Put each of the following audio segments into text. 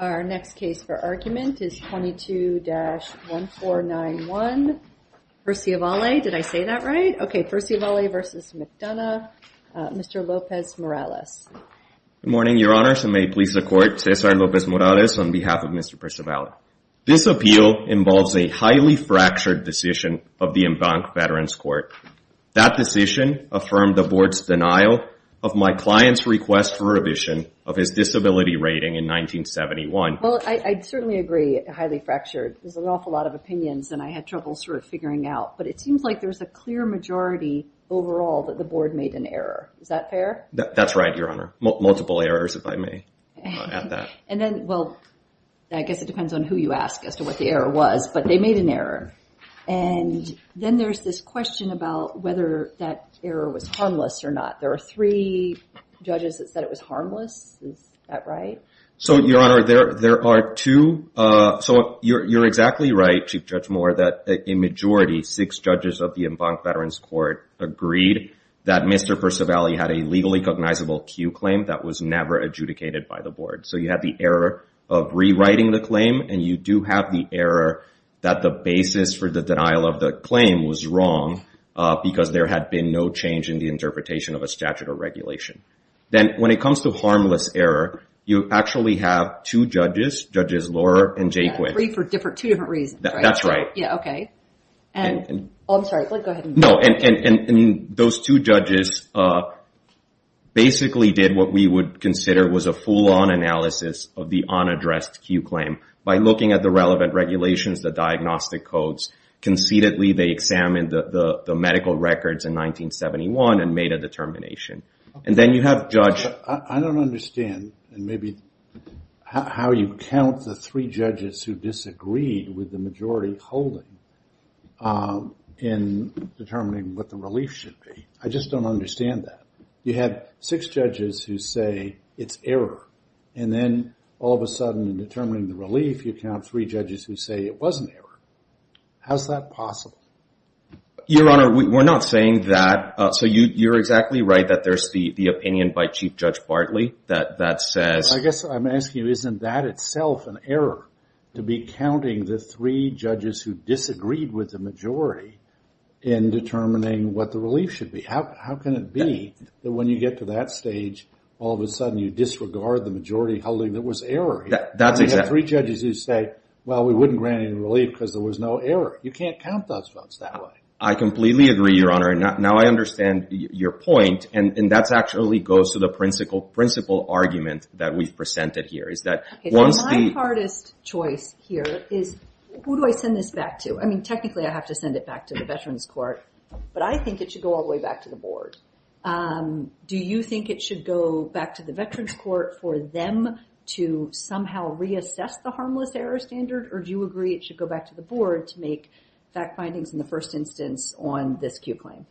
Our next case for argument is 22-1491, Perciavalle. Did I say that right? Okay, Perciavalle v. McDonough. Uh, Mr. Lopez-Morales. Good morning, Your Honors, and may it please the Court, Cesar Lopez-Morales on behalf of Mr. Perciavalle. This appeal involves a highly fractured decision of the en banc Veterans Court. That decision affirmed the Board's denial of my client's request for revision of his disability rating in 1971. Well, I certainly agree, highly fractured. There's an awful lot of opinions, and I had trouble sort of figuring out. But it seems like there's a clear majority overall that the Board made an error. Is that fair? That's right, Your Honor. Multiple errors, if I may uh, add that. And then, well, I guess it depends on who you ask as to what the error was, but they made an error. And then there's this question about whether that error was harmless or not. There are three judges that said it was harmless. Is that right? So, Your Honor, there there are two. Uh, so you're you're exactly right, Chief Judge Moore, that a majority, six judges of the en banc Veterans Court, agreed that Mr. Perciavalle had a legally cognizable CUE claim that was never adjudicated by the Board. So you have the error of rewriting the claim, and you do have the error that the basis for the denial of the claim was wrong uh, because there had been no change in the interpretation of a statute or regulation. Then when it comes to harmless error, you actually have two judges, Judges Laurer and Jaquith. Three for two different reasons, right? That's right. Yeah, okay. And Oh, I'm sorry. Go ahead. No, and and and those two judges uh, basically did what we would consider was a full-on analysis of the unaddressed CUE claim by looking at the relevant regulations, the diagnostic codes. Conceitedly, they examined the medical records in 1971 and made a determination. And then you have Judge... I don't understand and maybe how you count the three judges who disagreed with the majority holding um, in determining what the relief should be. I just don't understand that. You have six judges who say it's error, and then all of a sudden in determining the relief, you count three judges who say it was an error. How's that possible? Your Honor, we're not saying that. Uh, so you're exactly right that there's the opinion by Chief Judge Bartley that says... I guess I'm asking you, isn't that itself an error to be counting the three judges who disagreed with the majority in determining what the relief should be? How can it be that when you get to that stage, all of a sudden you disregard the majority holding that was error? That's exactly... You have three judges who say, well, we wouldn't grant any relief because there was no error. You can't count those votes that way. I completely agree, Your Honor. And now I understand your point, and that actually goes to the principal argument that we've presented here, is that once the... My hardest choice here is, who do I send this back to? I mean, technically I have to send it back to the Veterans Court, but I think it should go all the way back to the board. Um, do you think it should go back to the Veterans Court for them to somehow reassess the harmless error standard, or do you agree it should go back to the board to make fact findings in the first instance on this CUE claim?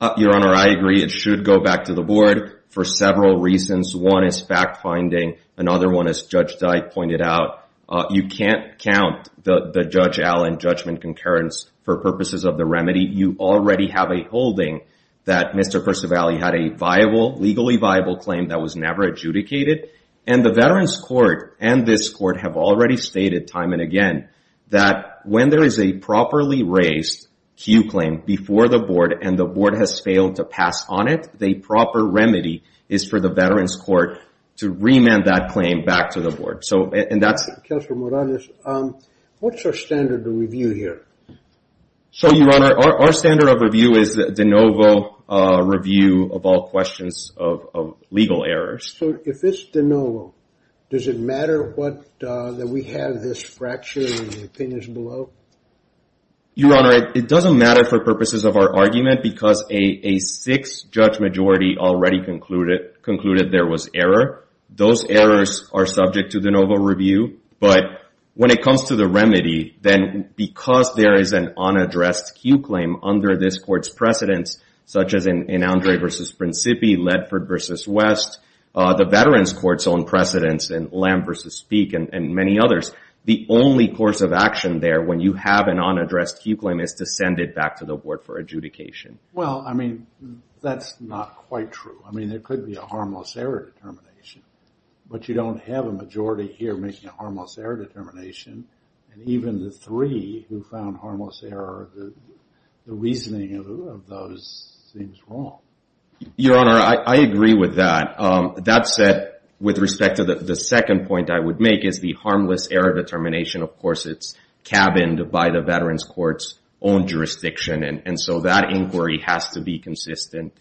Uh, Your Honor, I agree it should go back to the board for several reasons. One is fact finding. Another one, as Judge Dyk pointed out, uh, you can't count the Judge Allen judgment concurrence for purposes of the remedy. You already have a holding that Mr. Perciavalle had a viable, legally viable claim that was never adjudicated, and the Veterans Court and this court have already stated time and again that when there is a properly raised CUE claim before the board and the board has failed to pass on it, the proper remedy is for the Veterans Court to remand that claim back to the board. So, and that's... Counselor Morales, um, what's our standard of review here? So, Your Honor, our standard of review is de novo Uh, review of all questions of legal errors. So if it's de novo, does it matter uh, that we have this fracture in the opinions below? Your Honor, it doesn't matter for purposes of our argument because a six-judge majority already concluded concluded there was error. Those errors are subject to de novo review, but when it comes to the remedy, then because there is an unaddressed CUE claim under this court's precedence, such as in Andre v. Principi, Ledford v. West, uh, the Veterans Court's own precedents in Lamb v. Peake, and many others, the only course of action there when you have an unaddressed CUE claim is to send it back to the board for adjudication. Well, I mean, that's not quite true. I mean, there could be a harmless error determination. but you don't have a majority here making a harmless error determination, and even the three who found harmless error, the the reasoning of those seems wrong. Your Honor, I agree with that. Um, that said, with respect to the second point I would make is the harmless error determination, of course, it's cabined by the Veterans Court's own jurisdiction, and so that inquiry has to be consistent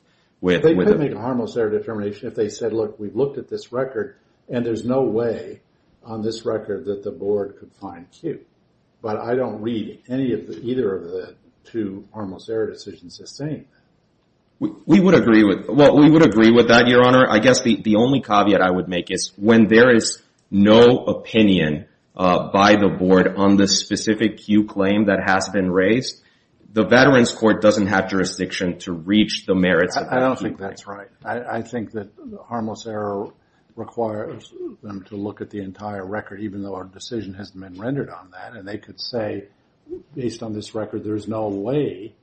with... They could make a harmless error determination if they said, look, we've looked at this record, and there's no way on this record that the board could find CUE. But I don't read either of the two harmless error decisions as saying that. We would agree with that, Your Honor. I guess the only caveat I would make is when there is no opinion uh, by the board on the specific CUE claim that has been raised, the Veterans Court doesn't have jurisdiction to reach the merits of that CUE claim. I don't think that's right. I think that harmless error requires them to look at the entire record, even though our decision hasn't been rendered on that, and they could say, based on this record, there's no way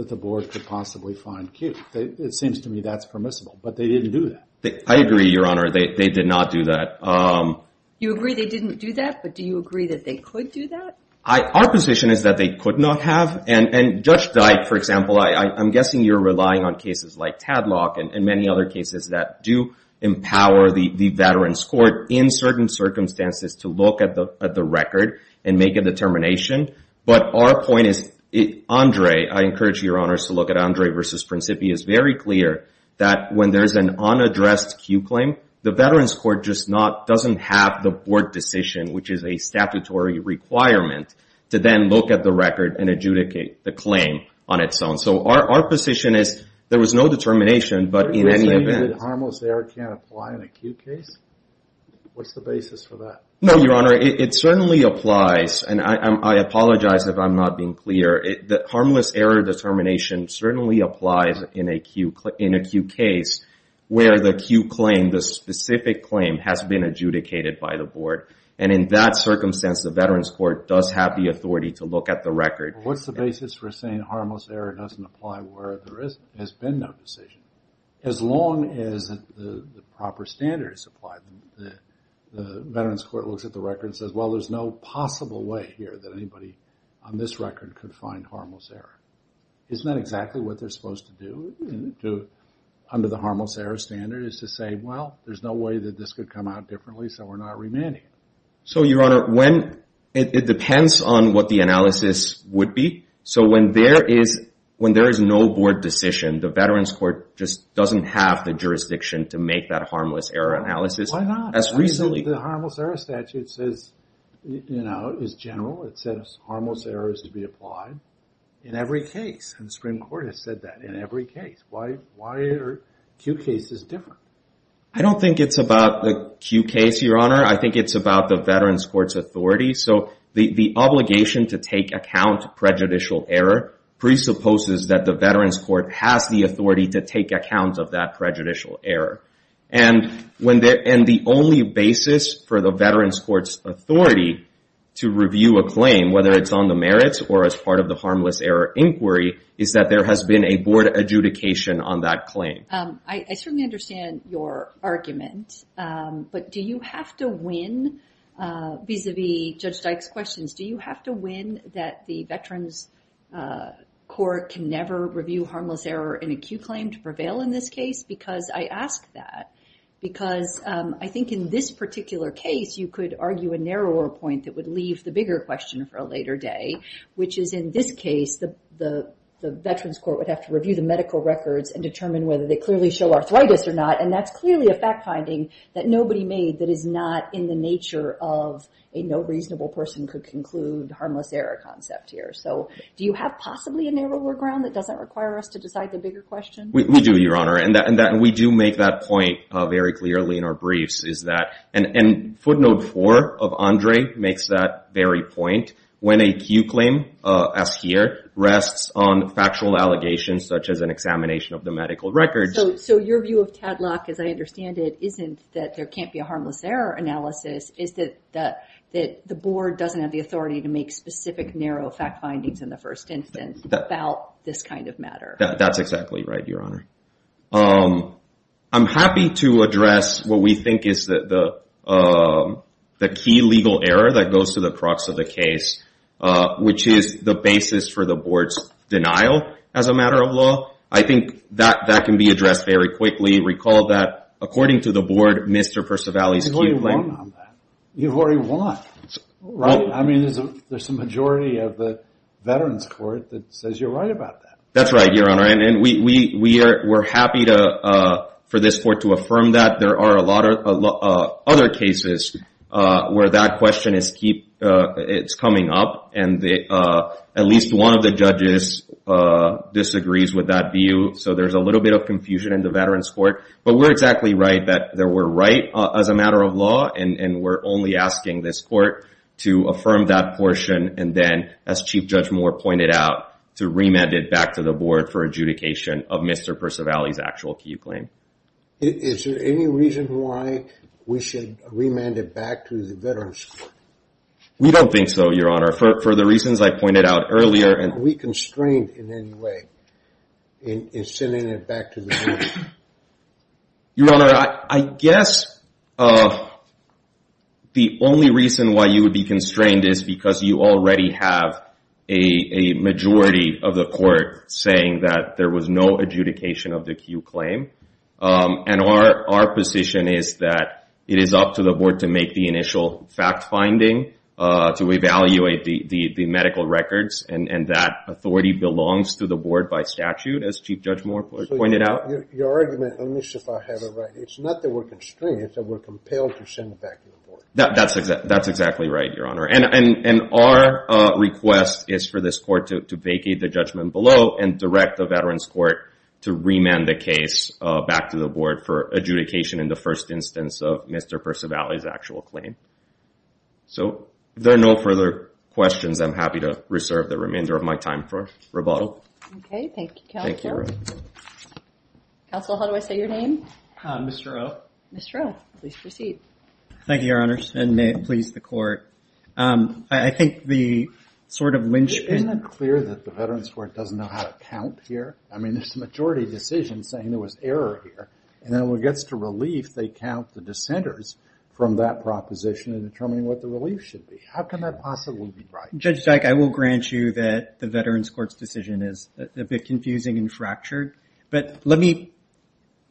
that the board could possibly find CUE. It seems to me that's permissible, but they didn't do that. I agree, Your Honor. They did not do that. Um, you agree they didn't do that, but do you agree that they could do that? Our position is that they could not have, and Judge Dyk, for example, I'm guessing you're relying on cases like Tadlock and many other cases that do empower the Veterans Court in certain circumstances to look at the record and make a determination. But our point is, Andre, I encourage Your Honors to look at Andre v. Principi, it's very clear that when there's an unaddressed CUE claim, the Veterans Court just not doesn't have the board decision, which is a statutory requirement, to then look at the record and adjudicate the claim on its own. So our position is there was no determination, but in any event... You're saying that harmless error can't apply in a CUE case? What's the basis for that? No, Your Honor, it certainly applies, and I apologize if I'm not being clear. The harmless error determination certainly applies in a CUE case where the CUE claim, the specific claim, has been adjudicated by the board. And in that circumstance, the Veterans Court does have the authority to look at the record. What's the basis for saying harmless error doesn't apply where there has been no decision? As long as the proper standard is applied, the Veterans Court looks at the record and says, well, there's no possible way here that anybody on this record could find harmless error. Isn't that exactly what they're supposed to do under the harmless error standard, is to say, well, there's no way that this could come out differently, so we're not remanding it? So, Your Honor, when it depends on what the analysis would be. So when there is no board decision, the Veterans Court just doesn't have the jurisdiction to make that harmless error analysis. Why not? As recently the harmless error statute says, you know, is general. It says harmless error is to be applied in every case, and the Supreme Court has said that in every case. Why why are CUE cases different? I don't think it's about the CUE case, Your Honor. I think it's about the Veterans Court's authority. So the obligation to take account prejudicial error presupposes that the Veterans Court has the authority to take account of that prejudicial error. And when there and the only basis for the Veterans Court's authority to review a claim, whether it's on the merits or as part of the harmless error inquiry, is that there has been a board adjudication on that claim. Um, I certainly understand your argument, um, but do you have to win, uh, vis-a-vis Judge Dyk's questions, do you have to win that the Veterans uh, Court can never review harmless error in a CUE claim to prevail in this case? Because I ask that because um, I think in this particular case, you could argue a narrower point that would leave the bigger question for a later day, which is in this case, the Veterans Court would have to review the medical records and determine whether they clearly show arthritis or not, and that's clearly a fact-finding that nobody made that is not in the nature of a no reasonable person could conclude harmless error concept here. So do you have possibly a narrower ground that doesn't require us to decide the bigger question? We do, Your Honor, and we do make that point uh, very clearly in our briefs, is that and footnote four of Andre makes that very point. When a CUE claim, uh, as here, rests on factual allegations such as an examination of the medical records. So so your view of Tadlock, as I understand it, isn't that there can't be a harmless error analysis, is that the that the board doesn't have the authority to make specific narrow fact-findings in the first instance about this kind of matter. That's exactly right, Your Honor. Um, I'm happy to address what we think is the the um, the key legal error that goes to the crux of the case, Uh, which is the basis for the board's denial as a matter of law. I think that that can be addressed very quickly. Recall that according to the board, Mr. Perciavalle's CUE claim... You've already won on that. You've already won. Right? I mean, there's a there's a majority of the Veterans Court that says you're right about that. That's right, Your Honor. And we're we're happy to uh for this court to affirm that. There are a lot of uh, other cases uh, where that question is Uh, coming up, and uh, at least one of the judges uh, disagrees with that view. So there's a little bit of confusion in the Veterans Court. But we're exactly right that we're right as a matter of law, and we're only asking this court to affirm that portion, and then, as Chief Judge Moore pointed out, to remand it back to the board for adjudication of Mr. Perciavalle's actual CUE claim. Is there any reason why we should remand it back to the Veterans Court? We don't think so, Your Honor, for the reasons I pointed out earlier. Are we constrained in any way in sending it back to the board? Your Honor, I guess uh, the only reason why you would be constrained is because you already have a majority of the court saying that there was no adjudication of the CUE claim. Um, and our position is that it is up to the board to make the initial fact-finding, Uh, to evaluate the medical records, and that authority belongs to the board by statute, as Chief Judge Moore pointed out. Your argument, let me see if I have it right, it's not that we're constrained, it's that we're compelled to send it back to the board. That's exact that's exactly right, Your Honor. And and and our uh, request is for this court to vacate the judgment below and direct the Veterans Court to remand the case uh, back to the board for adjudication in the first instance of Mr. Perciavalle's actual claim. So, if there are no further questions, I'm happy to reserve the remainder of my time for rebuttal. Okay, thank you, Counsel. Thank you, Your Counsel, how do I say your name? Uh, Mr. O. Mr. O, please proceed. Thank you, Your Honors, and may it please the court. Um, I think the sort of linchpin... Isn't it clear that the Veterans Court doesn't know how to count here? I mean, there's a majority decision saying there was error here, and then when it gets to relief, they count the dissenters from that proposition in determining what the relief should be. How can that possibly be right? Judge Dyk, I will grant you that the Veterans Court's decision is a bit confusing and fractured, but let me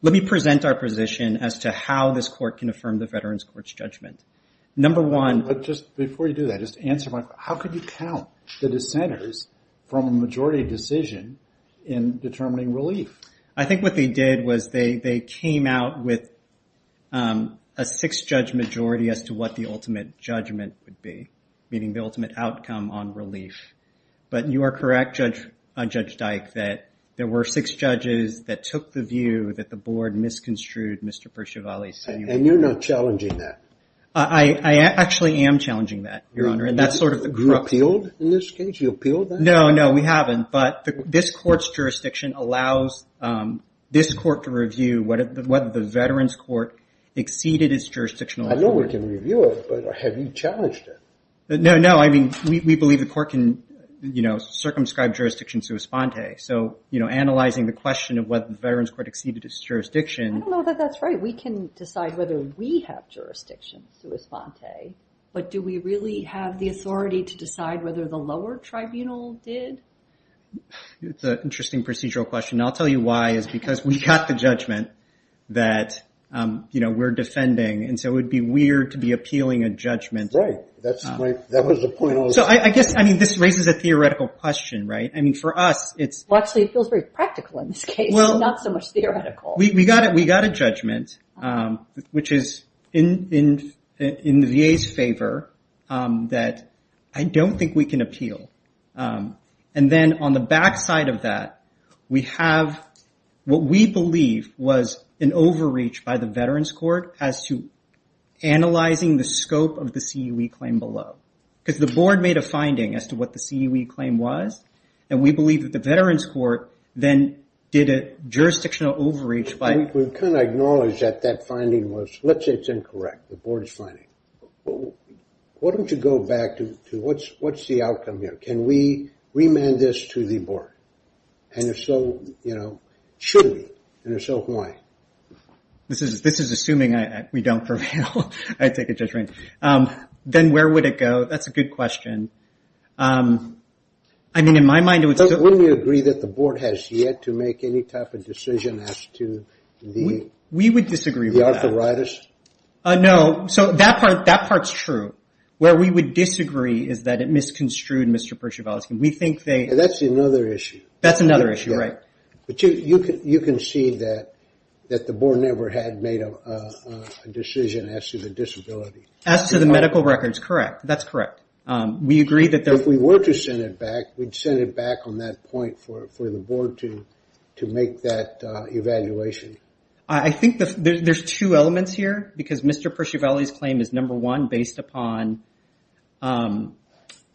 present our position as to how this court can affirm the Veterans Court's judgment. Number one... But just before you do that, just answer my question. How could you count the dissenters from a majority decision in determining relief? I think what they did was they came out with um, a six-judge majority as to what the ultimate judgment would be, meaning the ultimate outcome on relief. But you are correct, Judge uh, Judge Dyk, that there were six judges that took the view that the board misconstrued Mr. Perciavalle's... And you're not challenging that? Uh, I actually am challenging that, Your Honor, and that's sort of the crux... You appealed in this case? You appealed that? No, no, we haven't, but this court's jurisdiction allows um, this court to review whether the Veterans Court exceeded its jurisdictional authority. I know we can review it, but have you challenged it? Uh, no, no, I mean, we believe the court can you know, circumscribe jurisdiction sua sponte. So, you know, analyzing the question of whether the Veterans Court exceeded its jurisdiction... I don't know that that's right. We can decide whether we have jurisdiction sua sponte, but do we really have the authority to decide whether the lower tribunal did? It's an interesting procedural question. I'll tell you why, is because we got the judgment that Um, we're defending, and so it would be weird to be appealing a judgment. Right, That's um, my that was the point I was... So, I guess, I mean, this raises a theoretical question, right? I mean, for us, it's... Well, actually, it feels very practical in this case, not so much theoretical. We we got it we got a judgment, um, which is in in in the VA's favor, that I don't think we can appeal. And then, on the backside of that, we have what we believe was an overreach by the Veterans Court as to analyzing the scope of the CUE claim below. Because the board made a finding as to what the CUE claim was, and we believe that the Veterans Court then did a jurisdictional overreach by... We kind of acknowledge that that finding was, let's say it's incorrect, the board's finding. Why don't you go back to what's the outcome here? Can we remand this to the board? And if so, you know, should we? And if so, why? This is this is assuming we don't prevail. I take it, Judge Raines. Um, then where would it go? That's a good question. Um, I mean, in my mind, it would still... Wouldn't you agree that the board has yet to make any type of decision as to the... We would disagree with that. The arthritis? Uh, no. So that part that part's true. Where we would disagree is that it misconstrued Mr. Perciavalle's claim. We think they... That's another issue. That's another issue, right. But you concede that the board never had made a decision as to the disability. As to the medical records, correct. That's correct. Um, we agree that... If we were to send it back, we'd send it back on that point for the board to make that uh, evaluation. I think there's two elements here because Mr. Perciavalle's claim is, number one, based upon um,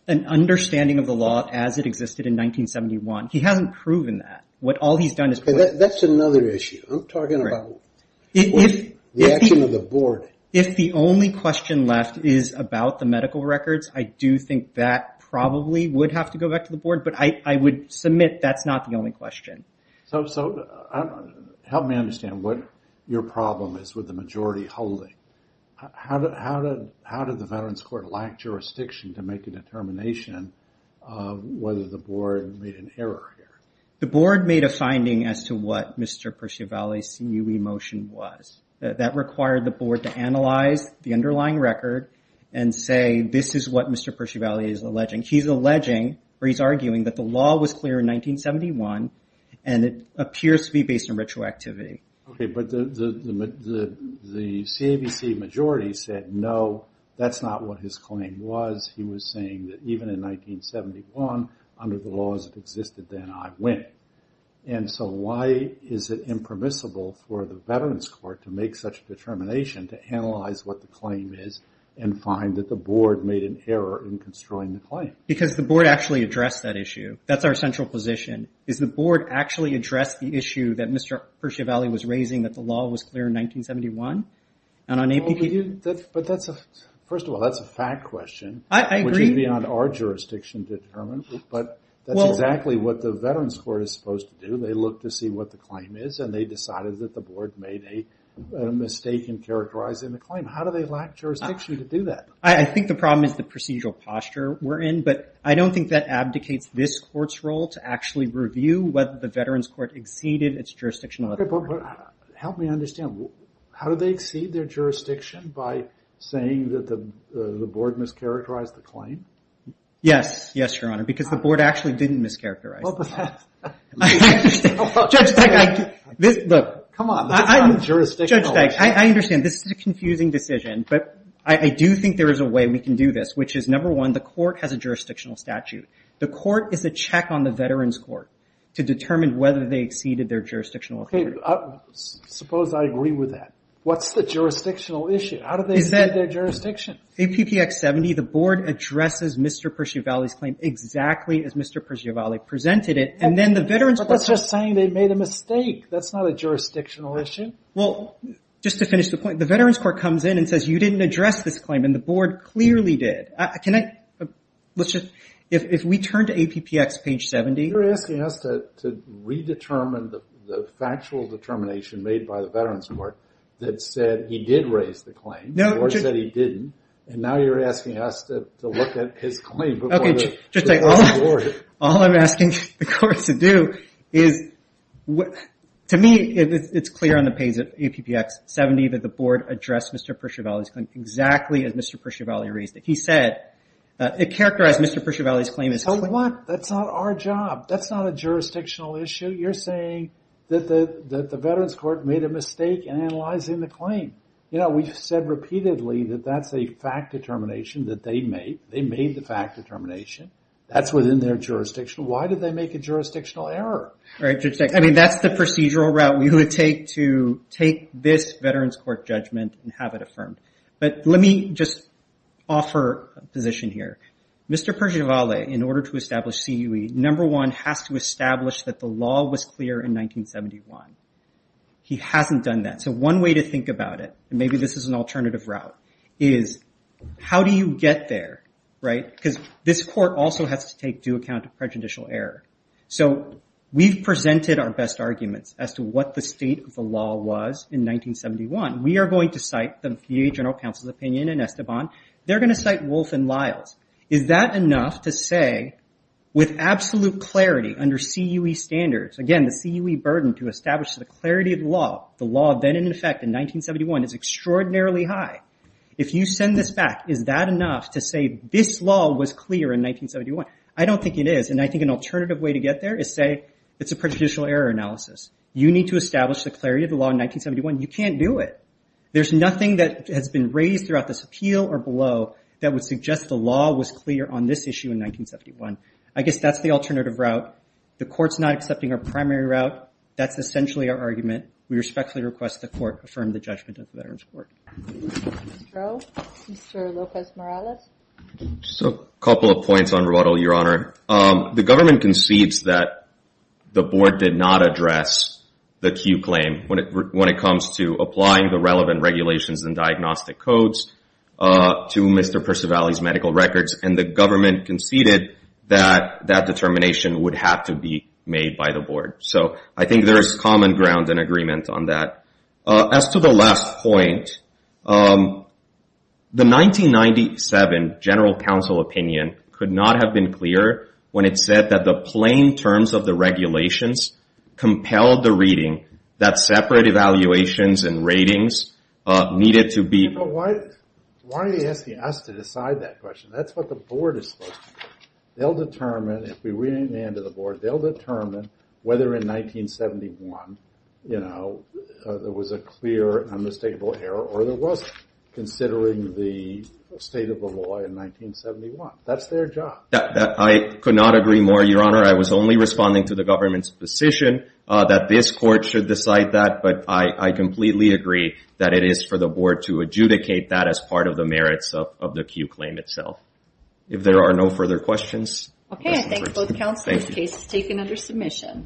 an understanding of the law as it existed in 1971. He hasn't proven that. What all he's done is... That's another issue. I'm talking about the action of the board. If the only question left is about the medical records, I do think that probably would have to go back to the board. But I would submit that's not the only question. So so help me understand what your problem is with the majority holding. How did the Veterans Court lack jurisdiction to make a determination of whether the board made an error here? The board made a finding as to what Mr. Perciavalle's CUE motion was. That required the board to analyze the underlying record and say, this is what Mr. Perciavalle is alleging. He's alleging, or he's arguing, that the law was clear in 1971 and it appears to be based on retroactivity. Okay, but the CAVC majority said, no, that's not what his claim was. He was saying that even in 1971, under the laws that existed then, I win. And so why is it impermissible for the Veterans Court to make such a determination to analyze what the claim is and find that the board made an error in construing the claim? Because the board actually addressed that issue. That's our central position. Is the board actually addressed the issue that Mr. Perciavalle was raising, that the law was clear in 1971? And on APP... But that's a, first of all, that's a fact question. I agree. Which is beyond our jurisdiction to determine. But that's exactly what the Veterans Court is supposed to do. They look to see what the claim is and they decided that the board made a mistake in characterizing the claim. How do they lack jurisdiction to do that? I think the problem is the procedural posture we're in. But I don't think that abdicates this court's role to actually review whether the Veterans Court exceeded its jurisdictional authority. Help me understand. How do they exceed their jurisdiction by saying that the uh, board mischaracterized the claim? Yes. Yes, Your Honor. Because the board actually didn't mischaracterize it. Judge Beck, look. Come on. That's not a jurisdictional issue. Judge Beck, I understand. This is a confusing decision. But I do think there is a way we can do this. Which is, number one, the court has a jurisdictional statute. The court is a check on the Veterans Court to determine whether they exceeded their jurisdictional authority. Uh, suppose I agree with that. What's the jurisdictional issue? How do they exceed their jurisdiction? APPX 70, the board addresses Mr. Perciavalle's claim exactly as Mr. Perciavalle presented it. And then the Veterans But that's just saying they made a mistake. That's not a jurisdictional issue. Well, just to finish the point, the Veterans Court comes in and says, you didn't address this claim. And the board clearly did. Uh, can I... Uh, let's just... If we turn to APPX page 70... You're asking us to redetermine the factual determination made by the Veterans Court that said he did raise the claim. The board said he didn't. And now you're asking us to look at his claim before the board. All I'm asking the court to do is... To me, it's clear on the page of APPX 70 that the board addressed Mr. Perciavalle's claim exactly as Mr. Perciavalle raised it. He said... Uh, it characterized Mr. Perciavalle's claim as... So what? That's not our job. That's not a jurisdictional issue. You're saying that the that the Veterans Court made a mistake in analyzing the claim. You know, we've said repeatedly that that's a fact determination that they made. They made the fact determination. That's within their jurisdiction. Why did they make a jurisdictional error? Right. I mean, that's the procedural route we would take to take this Veterans Court judgment and have it affirmed. But let me just offer a position here. Mr. Perciavalle, in order to establish CUE, number one, has to establish that the law was clear in 1971. He hasn't done that. So one way to think about it, and maybe this is an alternative route, is how do you get there? Right? Because this court also has to take due account of prejudicial error. So we've presented our best arguments as to what the state of the law was in 1971. We are going to cite the VA General Counsel's opinion in Esteban. They're going to cite Wolf and Lyles. Is that enough to say, with absolute clarity under CUE standards, again, the CUE burden to establish the clarity of the law, the law then in effect in 1971 is extraordinarily high. If you send this back, is that enough to say this law was clear in 1971? I don't think it is. And I think an alternative way to get there is say it's a prejudicial error analysis. You need to establish the clarity of the law in 1971. You can't do it. There's nothing that has been raised throughout this appeal or below that would suggest the law was clear on this issue in 1971. I guess that's the alternative route. The court's not accepting our primary route. That's essentially our argument. We respectfully request the court affirm the judgment of the Veterans Court. Mr. O? Mr. Lopez-Morales? Just a couple of points on rebuttal, Your Honor. Um, the government concedes that the board did not address the CUE claim when it comes to applying the relevant regulations and diagnostic codes Uh, to Mr. Perciavalle's medical records. And the government conceded that that determination would have to be made by the board. So I think there is common ground and agreement on that. Uh, as to the last point, um, the 1997 General Counsel opinion could not have been clearer when it said that the plain terms of the regulations compelled the reading that separate evaluations and ratings uh, needed to be... Why are you asking us to decide that question? That's what the board is supposed to do. They'll determine, if we remand to the board, they'll determine whether in 1971 you know, uh, there was a clear and unmistakable error or there wasn't, considering the state of the law in 1971. That's their job. I could not agree more, Your Honor. I was only responding to the government's position Uh, that this court should decide that. But I completely agree that it is for the board to adjudicate that as part of the merits of the CUE claim itself. If there are no further questions... Okay, I thank both counsels. This case is taken under submission.